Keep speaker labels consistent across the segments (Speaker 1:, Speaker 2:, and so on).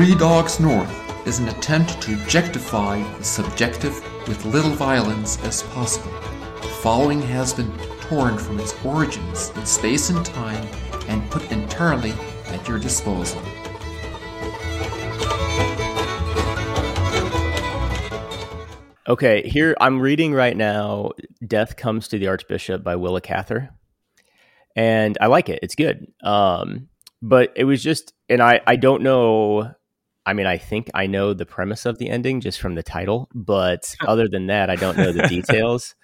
Speaker 1: Three Dogs North is an attempt to objectify the subjective with little violence as possible. The following has been torn from its origins in space and time and put entirely at your disposal.
Speaker 2: Okay, here I'm reading right now Death Comes to the Archbishop by Willa Cather. And I like it. It's good. Um, but it was just and I I don't know I mean I think I know the premise of the ending just from the title, but other than that I don't know the details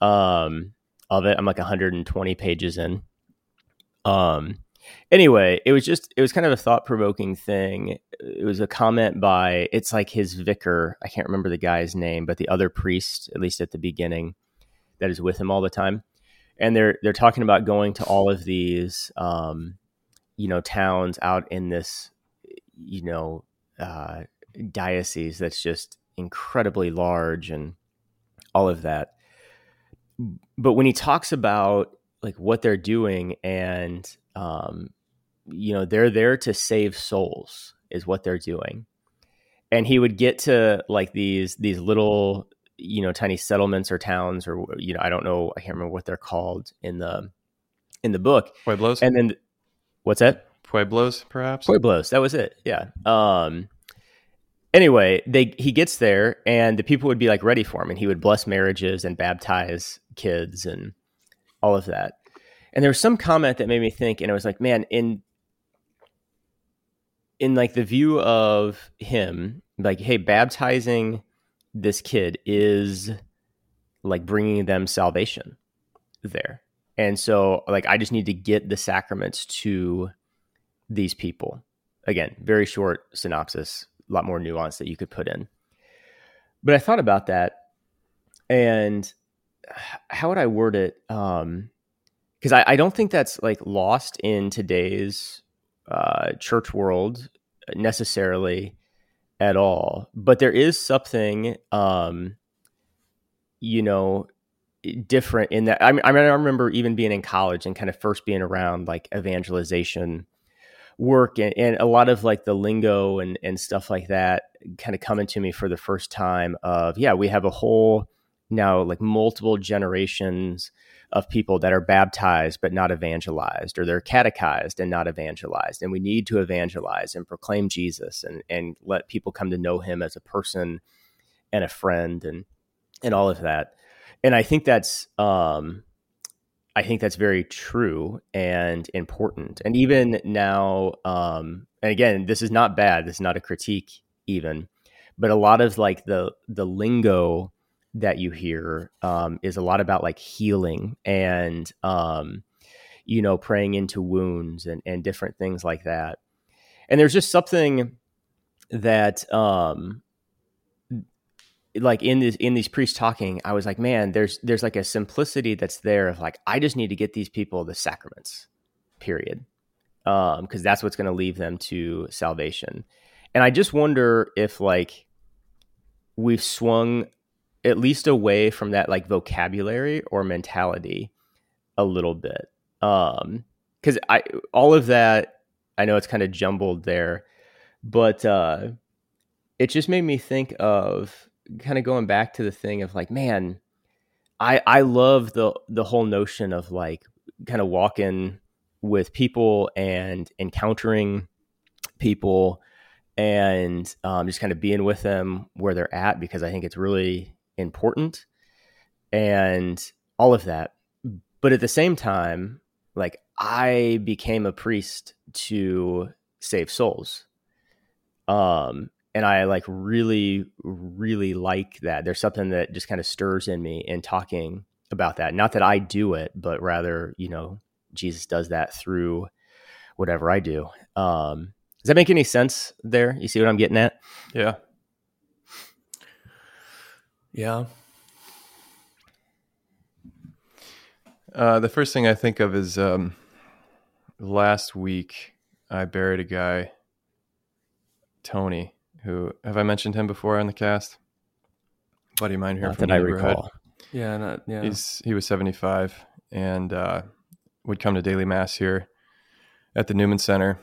Speaker 2: um of it. I'm like 120 pages in. Um anyway, it was just it was kind of a thought provoking thing. It was a comment by it's like his vicar. I can't remember the guy's name, but the other priest, at least at the beginning, that is with him all the time. And they're they're talking about going to all of these, um, you know, towns out in this, you know, uh, diocese that's just incredibly large and all of that. But when he talks about like what they're doing and um, you know they're there to save souls is what they're doing. And he would get to like these these little you know tiny settlements or towns or you know i don't know i can't remember what they're called in the in the book.
Speaker 3: Pueblos?
Speaker 2: And then what's that
Speaker 3: pueblos perhaps?
Speaker 2: Pueblos that was it. Yeah. Um anyway they he gets there and the people would be like ready for him and he would bless marriages and baptize kids and all of that. And there was some comment that made me think and it was like man in in like the view of him like hey baptizing this kid is like bringing them salvation there. And so like i just need to get the sacraments to these people again very short synopsis a lot more nuance that you could put in but i thought about that and how would i word it um because I, I, don't think that's like lost in today's uh, church world necessarily at all. But there is something, um, you know, different in that. I mean, I remember even being in college and kind of first being around like evangelization work and, and a lot of like the lingo and, and stuff like that kind of coming to me for the first time of, yeah, we have a whole now like multiple generations of people that are baptized but not evangelized, or they're catechized and not evangelized. And we need to evangelize and proclaim Jesus and, and let people come to know him as a person and a friend and and all of that. And I think that's um, I think that's very true and important. And even now, um, and again, this is not bad. This is not a critique, even, but a lot of like the the lingo that you hear um, is a lot about like healing and um, you know praying into wounds and, and different things like that and there's just something that um like in this in these priests talking i was like man there's there's like a simplicity that's there of like i just need to get these people the sacraments period um because that's what's going to leave them to salvation and i just wonder if like we've swung at least away from that like vocabulary or mentality a little bit. Um, because I all of that I know it's kind of jumbled there, but uh, it just made me think of kind of going back to the thing of like, man, I I love the the whole notion of like kind of walking with people and encountering people and um, just kind of being with them where they're at because I think it's really important and all of that. But at the same time, like I became a priest to save souls. Um, and I like really, really like that. There's something that just kind of stirs in me in talking about that. Not that I do it, but rather, you know, Jesus does that through whatever I do. Um, does that make any sense there? You see what I'm getting at?
Speaker 3: Yeah.
Speaker 4: Yeah.
Speaker 3: Uh, the first thing I think of is um, last week I buried a guy, Tony, who have I mentioned him before on the cast? Buddy of mine here
Speaker 2: Not
Speaker 3: from
Speaker 2: that I
Speaker 3: the neighborhood.
Speaker 2: recall.
Speaker 4: Yeah. Not, yeah.
Speaker 3: He's he was seventy five and uh, would come to daily mass here at the Newman Center,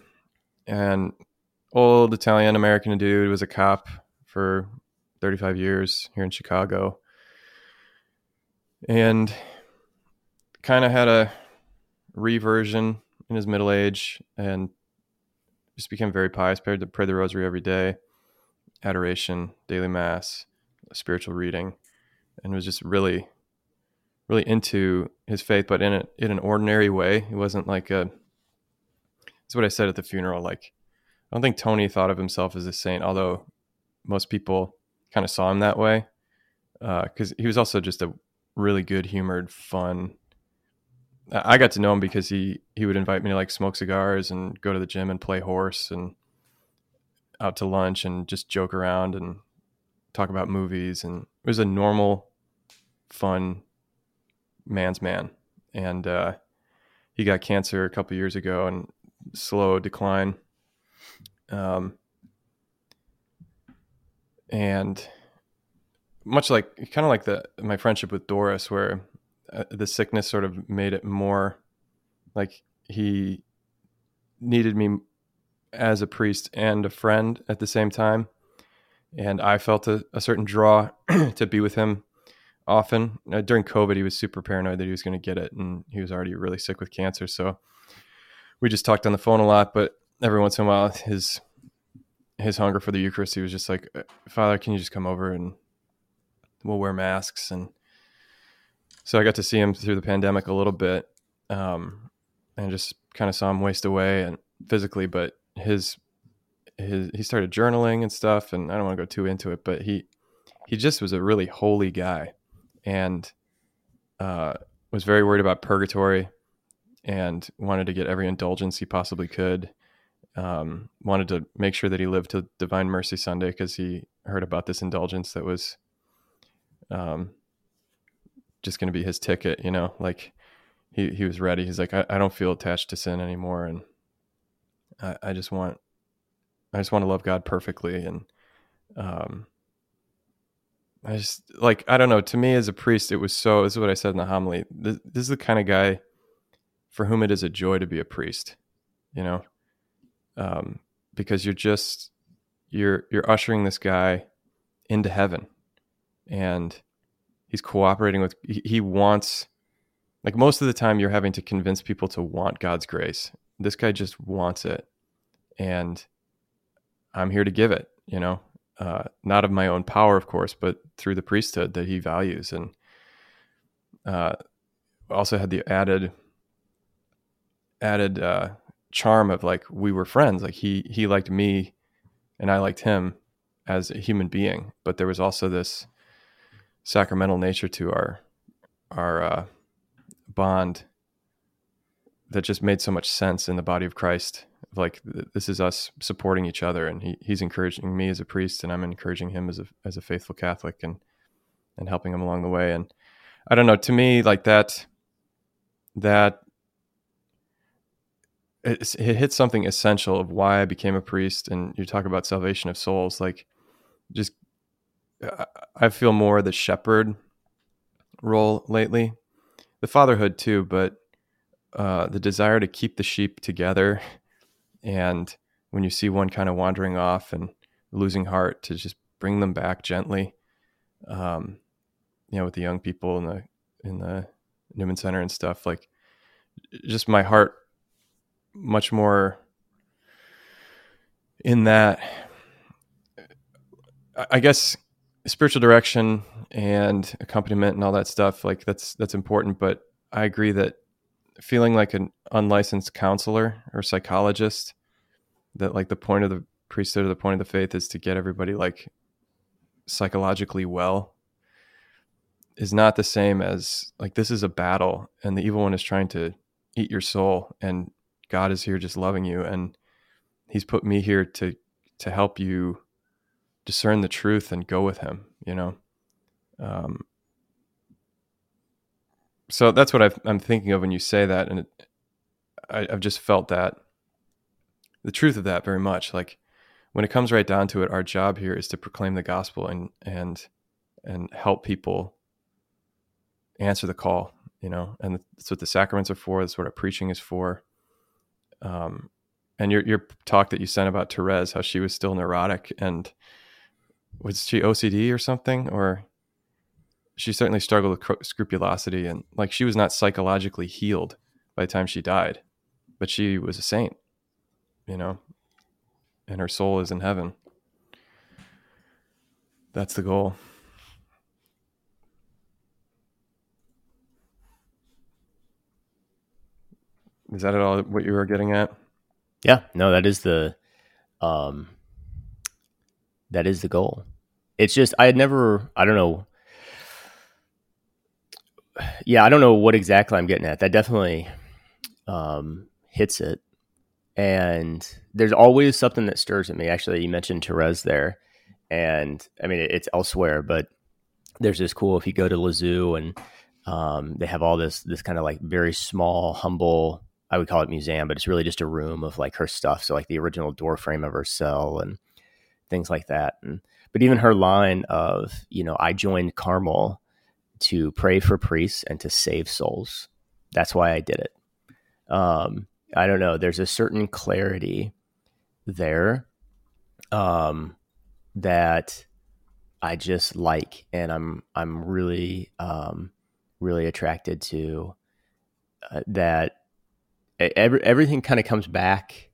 Speaker 3: and old Italian American dude was a cop for 35 years here in Chicago. And kind of had a reversion in his middle age and just became very pious, prayed to pray the rosary every day, adoration, daily mass, spiritual reading, and was just really, really into his faith, but in a, in an ordinary way. He wasn't like a. That's what I said at the funeral. Like, I don't think Tony thought of himself as a saint, although most people kind of saw him that way, because uh, he was also just a really good humored, fun. I got to know him because he he would invite me to like smoke cigars and go to the gym and play horse and out to lunch and just joke around and talk about movies and it was a normal, fun man's man. And uh, he got cancer a couple years ago and slow decline. Um, and much like kind of like the my friendship with Doris, where uh, the sickness sort of made it more like he needed me as a priest and a friend at the same time, and I felt a, a certain draw to be with him often. Uh, during COVID, he was super paranoid that he was going to get it, and he was already really sick with cancer. So we just talked on the phone a lot, but every once in a while, his his hunger for the Eucharist, he was just like, "Father, can you just come over and we'll wear masks and so I got to see him through the pandemic a little bit, um, and just kind of saw him waste away and physically, but his his he started journaling and stuff, and I don't want to go too into it, but he he just was a really holy guy, and uh, was very worried about purgatory, and wanted to get every indulgence he possibly could. Um, wanted to make sure that he lived to Divine Mercy Sunday because he heard about this indulgence that was um, just going to be his ticket, you know, like he, he was ready. He's like, I, I don't feel attached to sin anymore. And I, I just want, I just want to love God perfectly. And, um, I just like, I don't know, to me as a priest, it was so, this is what I said in the homily. This, this is the kind of guy for whom it is a joy to be a priest, you know? Um, because you're just, you're, you're ushering this guy into heaven and he's cooperating with he wants like most of the time you're having to convince people to want God's grace. This guy just wants it and I'm here to give it, you know. Uh, not of my own power, of course, but through the priesthood that he values, and uh, also had the added added uh, charm of like we were friends. Like he he liked me, and I liked him as a human being. But there was also this sacramental nature to our our uh, bond that just made so much sense in the body of Christ. Like this is us supporting each other, and he, he's encouraging me as a priest, and I'm encouraging him as a as a faithful Catholic, and and helping him along the way. And I don't know, to me, like that that it, it hits something essential of why I became a priest. And you talk about salvation of souls, like just I feel more the shepherd role lately, the fatherhood too, but uh, the desire to keep the sheep together, and when you see one kind of wandering off and losing heart, to just bring them back gently. Um, you know, with the young people in the in the Newman Center and stuff, like just my heart much more in that. I guess spiritual direction and accompaniment and all that stuff like that's that's important but i agree that feeling like an unlicensed counselor or psychologist that like the point of the priesthood or the point of the faith is to get everybody like psychologically well is not the same as like this is a battle and the evil one is trying to eat your soul and god is here just loving you and he's put me here to to help you discern the truth and go with him you know? Um, so that's what i am thinking of when you say that and it, I, i've just felt that the truth of that very much. Like when it comes right down to it our job here is to proclaim the gospel and and and help people answer the call you know and that's what the sacraments are for that's what our preaching is for. Um, and your your talk that you sent about Therese, how she was still neurotic and was she OCD or something, or she certainly struggled with scrupulosity, and like she was not psychologically healed by the time she died, but she was a saint, you know, and her soul is in heaven. That's the goal. Is that at all what you were getting at?
Speaker 2: Yeah, no, that is the um that is the goal. It's just I had never I don't know yeah, I don't know what exactly I'm getting at. That definitely um hits it. And there's always something that stirs at me. Actually, you mentioned Therese there. And I mean it's elsewhere, but there's this cool if you go to Lisieux and um, they have all this this kind of like very small, humble I would call it museum, but it's really just a room of like her stuff. So like the original door frame of her cell and things like that. And but even her line of, you know, I joined Carmel to pray for priests and to save souls. That's why I did it. Um, I don't know. There's a certain clarity there um, that I just like, and I'm I'm really um, really attracted to uh, that every, everything kind of comes back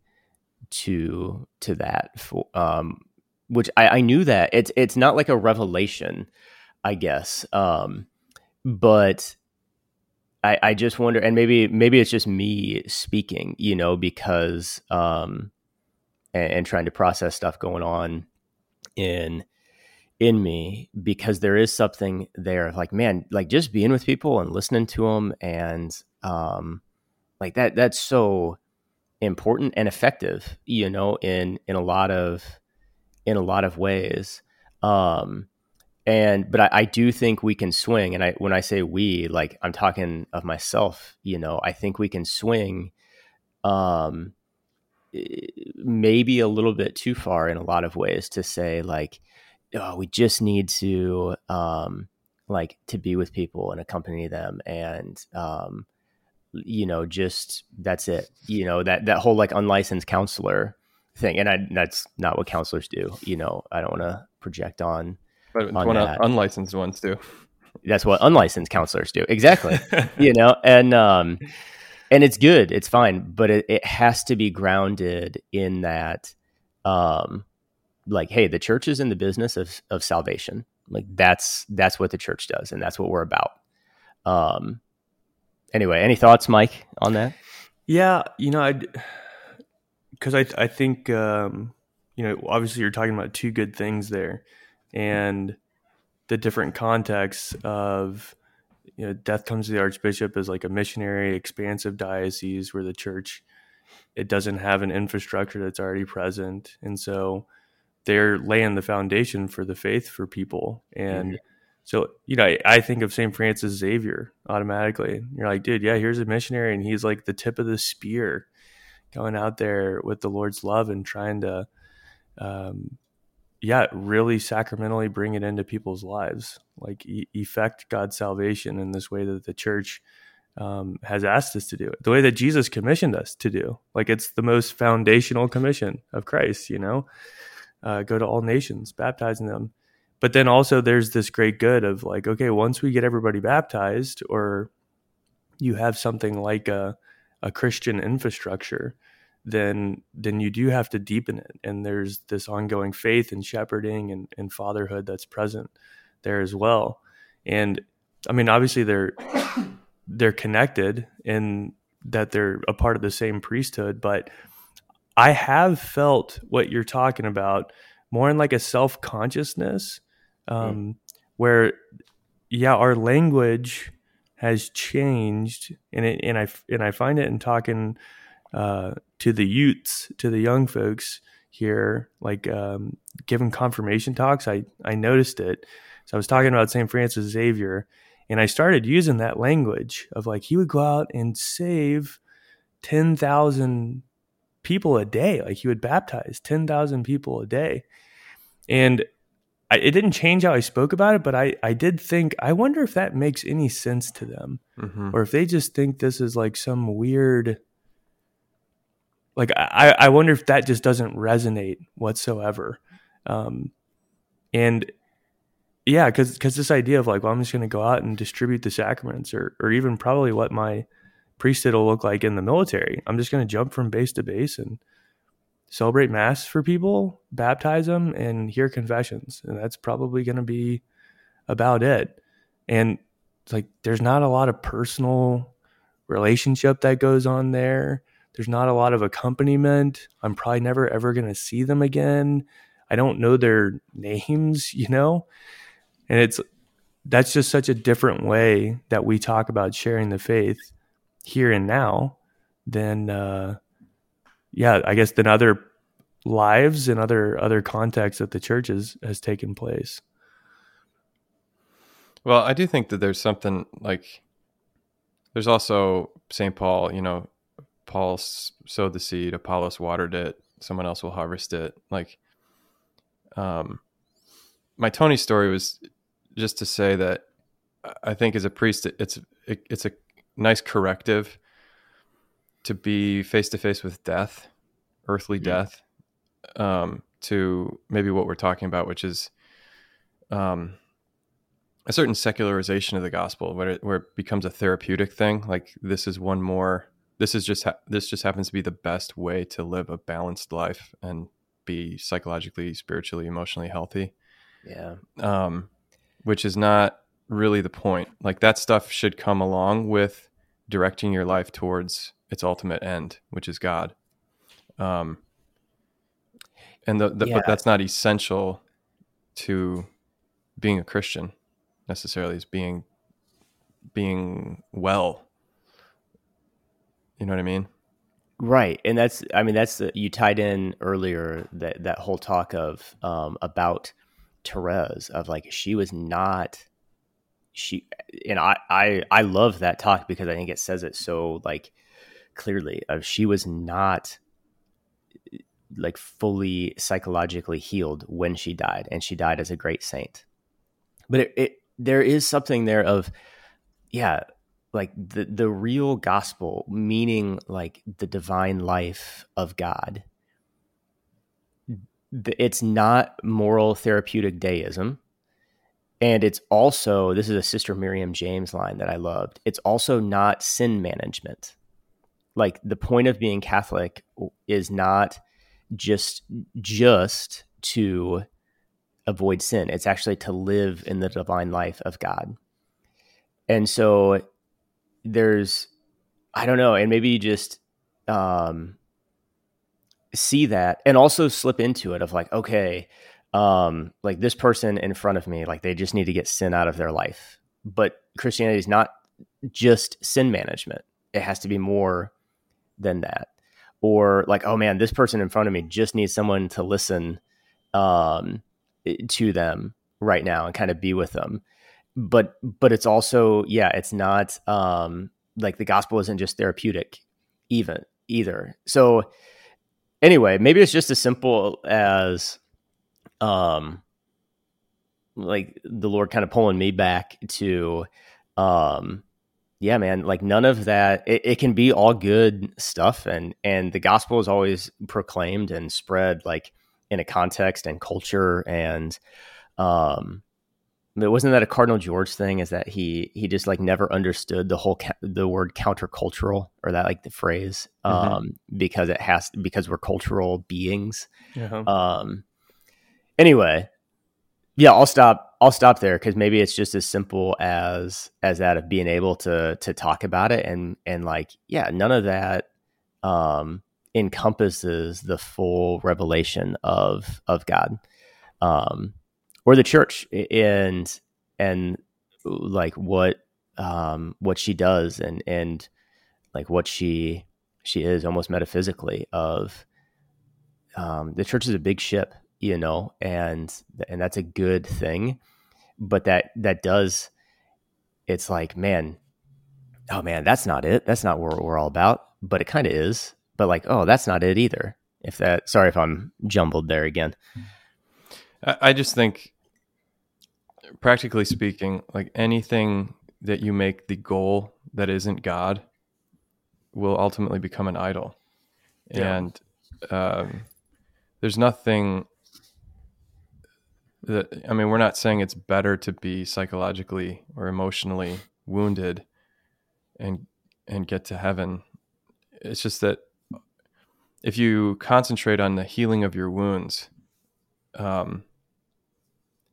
Speaker 2: to to that for, um, which I, I, knew that it's it's not like a revelation i guess um, but I, I just wonder and maybe maybe it's just me speaking you know because um, and, and trying to process stuff going on in in me because there is something there like man like just being with people and listening to them and um like that that's so important and effective you know in in a lot of in a lot of ways. Um and but I, I, do think we can swing and i when i say we like i'm talking of myself you know i think we can swing um maybe a little bit too far in a lot of ways to say like oh, we just need to um like to be with people and accompany them and um you know, just that's it. You know, that that whole like unlicensed counselor thing, and I, that's not what counselors do. You know, I don't want to project on.
Speaker 3: But on one unlicensed ones do.
Speaker 2: That's what unlicensed counselors do. Exactly. you know, and um, and it's good. It's fine, but it, it has to be grounded in that, um, like, hey, the church is in the business of of salvation. Like that's that's what the church does, and that's what we're about. Um, anyway, any thoughts, Mike, on that?
Speaker 4: Yeah, you know, I because I I think um, you know obviously you're talking about two good things there, and the different contexts of you know death comes to the archbishop as like a missionary expansive diocese where the church it doesn't have an infrastructure that's already present and so they're laying the foundation for the faith for people and mm-hmm. So, you know, I, I think of St. Francis Xavier automatically. You're like, dude, yeah, here's a missionary, and he's like the tip of the spear going out there with the Lord's love and trying to, um, yeah, really sacramentally bring it into people's lives, like e- effect God's salvation in this way that the church um, has asked us to do it, the way that Jesus commissioned us to do. Like it's the most foundational commission of Christ, you know, uh, go to all nations, baptizing them but then also there's this great good of like okay once we get everybody baptized or you have something like a a christian infrastructure then then you do have to deepen it and there's this ongoing faith and shepherding and, and fatherhood that's present there as well and i mean obviously they're they're connected in that they're a part of the same priesthood but i have felt what you're talking about more in like a self-consciousness um, mm. where yeah, our language has changed, and it, and I and I find it in talking uh, to the youths, to the young folks here, like um, giving confirmation talks. I I noticed it. So I was talking about St. Francis Xavier, and I started using that language of like he would go out and save ten thousand people a day. Like he would baptize ten thousand people a day, and I, it didn't change how I spoke about it, but I, I did think, I wonder if that makes any sense to them mm-hmm. or if they just think this is like some weird, like I, I wonder if that just doesn't resonate whatsoever. Um, and yeah, because because this idea of like, well, I'm just going to go out and distribute the sacraments, or or even probably what my priesthood will look like in the military. I'm just going to jump from base to base and celebrate mass for people, baptize them, and hear confessions, and that's probably going to be about it. And like, there's not a lot of personal relationship that goes on there. There's not a lot of accompaniment. I'm probably never ever going to see them again. I don't know their names, you know? And it's that's just such a different way that we talk about sharing the faith here and now than uh yeah, I guess than other lives and other other contexts that the church has, has taken place.
Speaker 3: Well, I do think that there's something like there's also St. Paul, you know, Paul sowed the seed, Apollos watered it, someone else will harvest it. Like um my Tony story was just to say that I think as a priest, it's it, it's a nice corrective to be face to face with death, earthly mm-hmm. death, um, to maybe what we're talking about, which is um, a certain secularization of the gospel, where it, where it becomes a therapeutic thing. Like this is one more. This is just ha- this just happens to be the best way to live a balanced life and be psychologically, spiritually, emotionally healthy.
Speaker 2: Yeah.
Speaker 3: Um, which is not really the point. Like that stuff should come along with directing your life towards its ultimate end, which is God. Um, and the, the yeah. but that's not essential to being a Christian necessarily. Is being being well. You know what I mean?
Speaker 2: Right, and that's I mean that's the, you tied in earlier that that whole talk of um, about Therese of like she was not she and I I I love that talk because I think it says it so like clearly of she was not like fully psychologically healed when she died and she died as a great saint but it, it there is something there of yeah like the the real gospel meaning like the divine life of god it's not moral therapeutic deism. And it's also this is a sister miriam james line that i loved it's also not sin management. Like the point of being catholic is not just just to avoid sin. It's actually to live in the divine life of god. And so there's i don't know and maybe you just um see that and also slip into it of like okay um like this person in front of me like they just need to get sin out of their life. But christianity is not just sin management. It has to be more than that. Or like oh man this person in front of me just needs someone to listen um to them right now and kind of be with them but but it's also yeah it's not um like the gospel isn't just therapeutic even either. So anyway, maybe it's just as simple as um like the Lord kind of pulling me back to um yeah, man, like none of that it, it can be all good stuff and and the gospel is always proclaimed and spread like in a context and culture and um it wasn't that a Cardinal George thing? Is that he he just like never understood the whole ca- the word countercultural or that like the phrase mm-hmm. um, because it has because we're cultural beings. Uh-huh. Um. Anyway, yeah, I'll stop. I'll stop there because maybe it's just as simple as as that of being able to to talk about it and and like yeah, none of that um, encompasses the full revelation of of God. Um, or the church and and like what um what she does and and like what she she is almost metaphysically of um the church is a big ship you know and and that's a good thing but that that does it's like man oh man that's not it. That's not what we're all about but it kind of is but like oh that's not it either if that sorry if i'm jumbled there again.
Speaker 3: I just think practically speaking, like anything that you make the goal that isn't God will ultimately become an idol. Yeah. And um, there's nothing that, I mean, we're not saying it's better to be psychologically or emotionally wounded and and get to heaven. It's just that if you concentrate on the healing of your wounds um,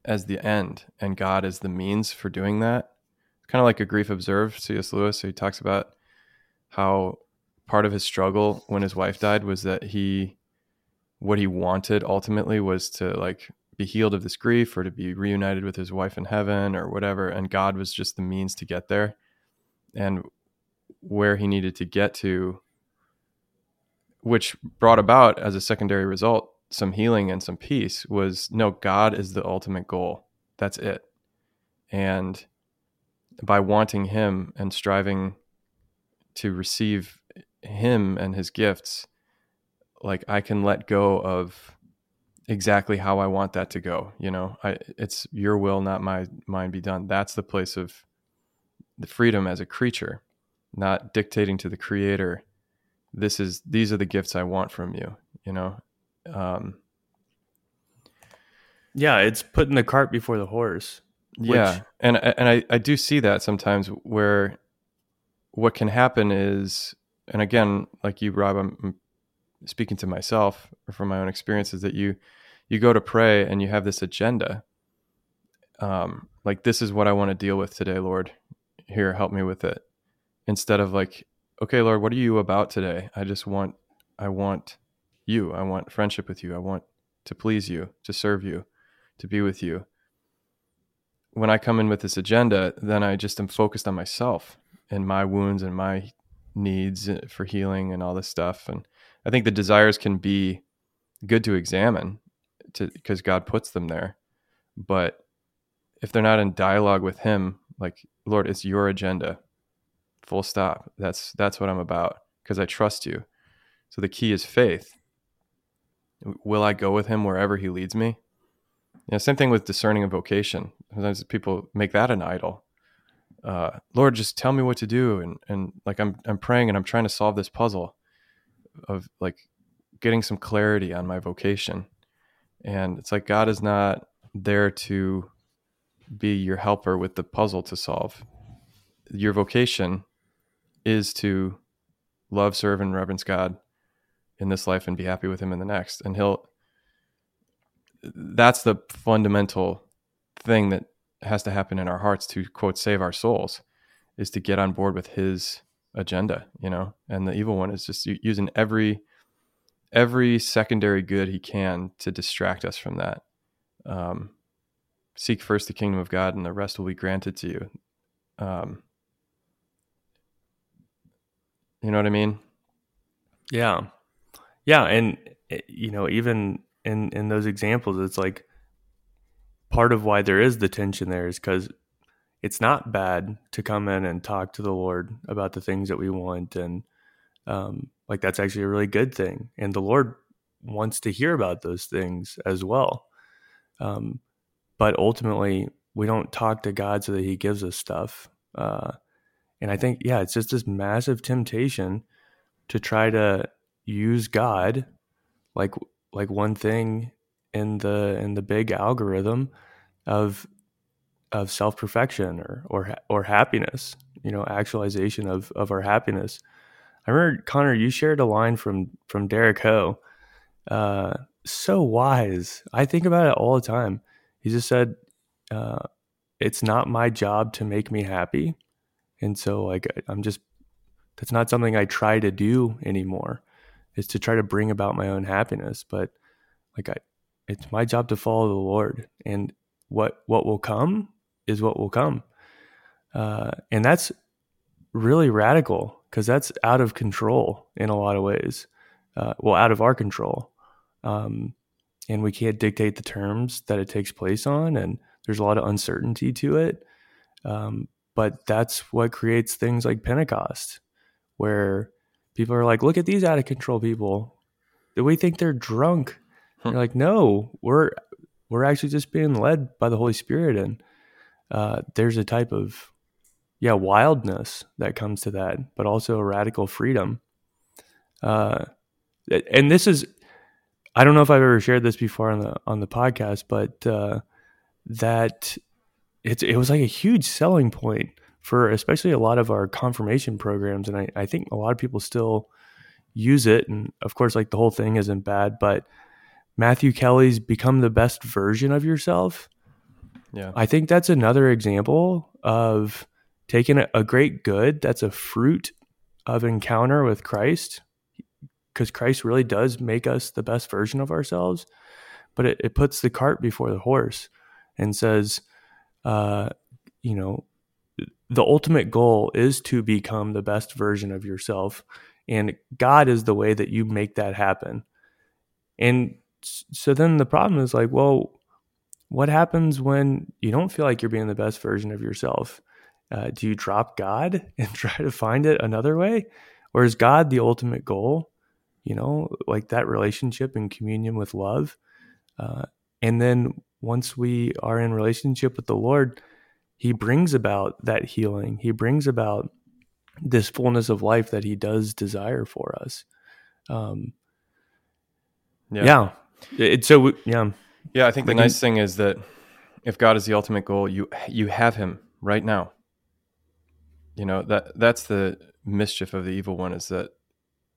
Speaker 3: as the end and God as the means for doing that, kind of like a grief observed, C.S. Lewis, so he talks about how part of his struggle when his wife died was that he, what he wanted ultimately was to like be healed of this grief or to be reunited with his wife in heaven or whatever. And God was just the means to get there. And where he needed to get to, which brought about as a secondary result some healing and some peace, was no, God is the ultimate goal. That's it. And by wanting Him and striving to receive Him and His gifts, like I can let go of exactly how I want that to go. You know, I, it's your will, not my mine be done. That's the place of the freedom as a creature not dictating to the creator this is these are the gifts i want from you you know um,
Speaker 4: yeah it's putting the cart before the horse
Speaker 3: yeah and and I, I do see that sometimes where what can happen is and again like you rob i'm speaking to myself or from my own experiences that you you go to pray and you have this agenda. Um like this is what i want to deal with today lord. Here help me with it. Instead of like okay lord what are you about today? I just want i want you. I want friendship with you. I want to please you to serve you to be with you. When i come in with this agenda then i just am focused on myself and my wounds and my needs eh, for healing and all this stuff. And i think the desires can be good to examine to because god puts them there. But if they're not in dialogue with him like lord it's your agenda. Full stop. That's that's what i'm about because i trust you. So the key is faith will i go with him wherever he leads me? You know, same thing with discerning a vocation. Sometimes people make that an idol. Uh, lord just tell me what to do and and like i'm i'm praying and i'm trying to solve this puzzle of like getting some clarity on my vocation. And it's like god is not there to be your helper with the puzzle to solve. Your vocation is to love, serve, and reverence God in this life and be happy with Him in the next. And He'll, that's the fundamental thing that has to happen in our hearts to quote, save our souls is to get on board with His agenda, you know? And the evil one is just using every, every secondary good he can to distract us from that. Um, seek first the kingdom of God and the rest will be granted to you. Um, you know what I mean?
Speaker 4: Yeah. Yeah. And, eh, you know, even in, in those examples, it's like part of why there is the tension there is because it's not bad to come in and talk to the Lord about the things that we want. And, um, like that's actually a really good thing. And the Lord wants to hear about those things as well. Um, but ultimately, we don't talk to God so that He gives us stuff. Uh, and I think, yeah, it's just this massive temptation to try to use God like like one thing in the in the big algorithm of of self perfection or or or happiness, you know, actualization of of our happiness. I remember Connor, you shared a line from from Derek Ho. Uh, so wise. I think about it all the time. He just said, uh, "It's not my job to make me happy. And so like I'm just that's not something I try to do anymore is to try to bring about my own happiness, but like I it's my job to follow the Lord and what what will come is what will come. Uh, and that's really radical because that's out of control in a lot of ways. Uh, well, out of our control. Um, and we can't dictate the terms that it takes place on. And there's a lot of uncertainty to it. Um, but that's what creates things like Pentecost, where people are like, look at these out of control people. Do we think they're drunk? Huh. You're like, no, we're we're actually just being led by the Holy Spirit, and uh, there's a type of yeah wildness that comes to that, but also a radical freedom. Uh, and this is I don't know if I've ever shared this before on the on the podcast, but uh, that it's it was like a huge selling point for especially a lot of our confirmation programs, and I, I think a lot of people still use it. And of course, like the whole thing isn't bad, but Matthew Kelly's become the best version of yourself.
Speaker 3: Yeah.
Speaker 4: I think that's another example of taking a, a great good that's a fruit of encounter with Christ, because Christ really does make us the best version of ourselves, but it, it puts the cart before the horse and says, uh, you know, the ultimate goal is to become the best version of yourself. And God is the way that you make that happen. And so then the problem is like, well, what happens when you don't feel like you're being the best version of yourself? Uh, do you drop God and try to find it another way? Or is God the ultimate goal? You know, like that relationship and communion with love. Uh, and then once we are in relationship with the Lord, He brings about that healing. He brings about this fullness of life that He does desire for us. Um, yeah. yeah. It's so, yeah.
Speaker 3: Yeah. I think the nice thing is that if God is the ultimate goal, you, you have Him right now you know that that's the mischief of the evil one is that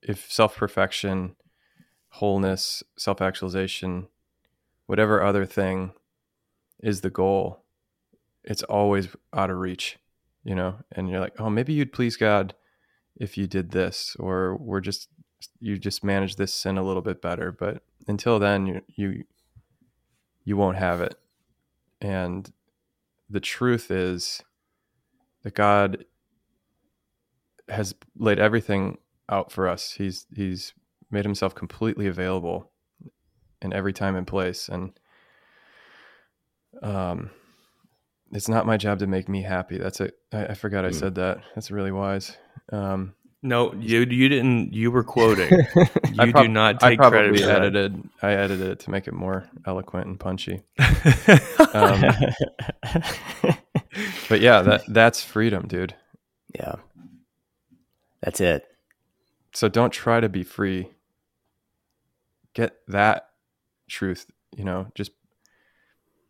Speaker 3: if self-perfection wholeness self-actualization whatever other thing is the goal it's always out of reach you know? And you're like oh maybe you'd please god if you did this or we're just you just manage this sin a little bit better. But until then you you you won't have it. And the truth is that god has laid everything out for us. He's he's made himself completely available in every time and place, and um, it's not my job to make me happy. That's it. I, I forgot I hmm. said that. That's really wise. Um,
Speaker 4: no, you you didn't. You were quoting. You prob- do not take
Speaker 3: I
Speaker 4: probably
Speaker 3: credit. edited. I edited it to make it more eloquent and punchy. um, but yeah, that that's freedom, dude.
Speaker 2: Yeah. That's it.
Speaker 3: So don't try to be free. Get that truth, you know, just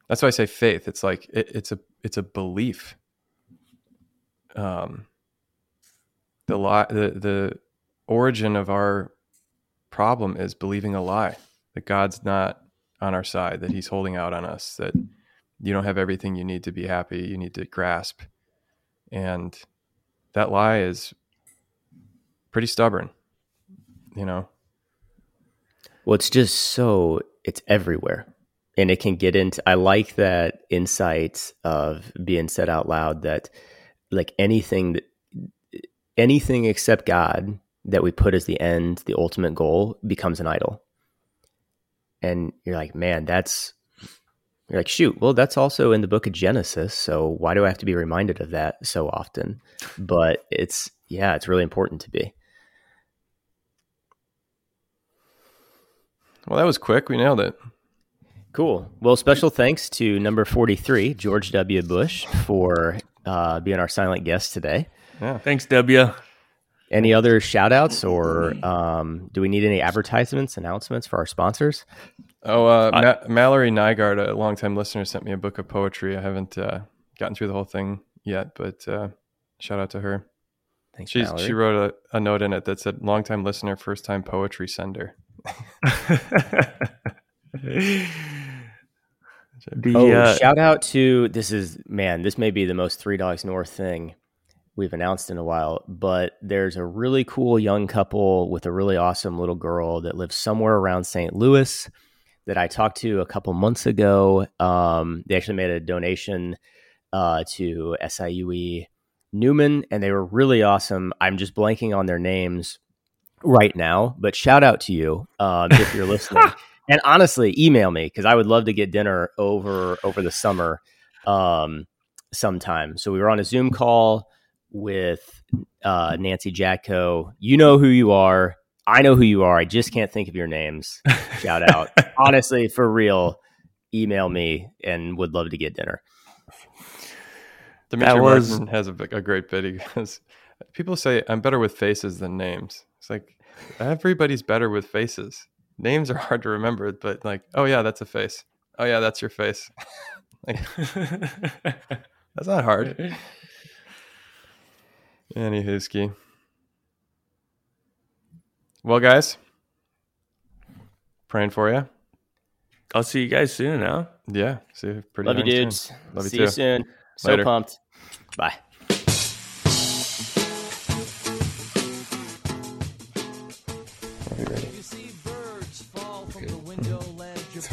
Speaker 3: that's why I say faith. It's like it, it's a it's a belief. Um the lie the the origin of our problem is believing a lie that God's not on our side, that he's holding out on us, that you don't have everything you need to be happy, you need to grasp. And that lie is pretty stubborn, you know.
Speaker 2: Well, it's just so it's everywhere. And it can get into I like that insight of being said out loud that like anything that anything except God that we put as the end, the ultimate goal becomes an idol. And you're like, man, that's you're like, shoot, well, that's also in the book of Genesis. So why do I have to be reminded of that so often? But it's, yeah, it's really important to be.
Speaker 3: Well, that was quick. We nailed it.
Speaker 2: Cool. Well, special thanks to number 43, George W. Bush, for uh, being our silent guest today.
Speaker 4: Yeah. Thanks, W.
Speaker 2: Any other shout outs or um, do we need any advertisements, announcements for our sponsors?
Speaker 3: Oh, uh, Ma- Mallory Nygaard, a longtime listener, sent me a book of poetry. I haven't uh, gotten through the whole thing yet, but uh, shout out to her.
Speaker 2: Thanks,
Speaker 3: She's, she wrote a, a note in it that said, longtime listener, first time poetry sender.
Speaker 2: the, oh, uh, shout out to this is man, this may be the most three dogs north thing we've announced in a while, but there's a really cool young couple with a really awesome little girl that lives somewhere around St. Louis that I talked to a couple months ago. Um, they actually made a donation uh, to SIUE Newman, and they were really awesome. I'm just blanking on their names right now, but shout out to you um, if you're listening. And honestly, email me because I would love to get dinner over over the summer um, sometime. So we were on a Zoom call with uh, Nancy Jacko. You know who you are. I know who you are. I just can't think of your names. Shout out. honestly, for real, email me and would love to get dinner.
Speaker 3: Demetri that was... Martin has a, a great bit. He goes, people say I'm better with faces than names. It's like Everybody's better with faces. Names are hard to remember, but like, oh yeah, that's a face. Oh yeah, that's your face. like, that's not hard. Any ski. Well, guys, praying for you.
Speaker 4: I'll see you guys soon. Huh?
Speaker 3: Yeah. See you pretty.
Speaker 2: Love you,
Speaker 3: darn soon.
Speaker 2: dudes.
Speaker 3: Love you
Speaker 2: See
Speaker 3: too.
Speaker 2: you soon. So
Speaker 3: Later.
Speaker 2: pumped. Bye.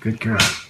Speaker 5: Good girl.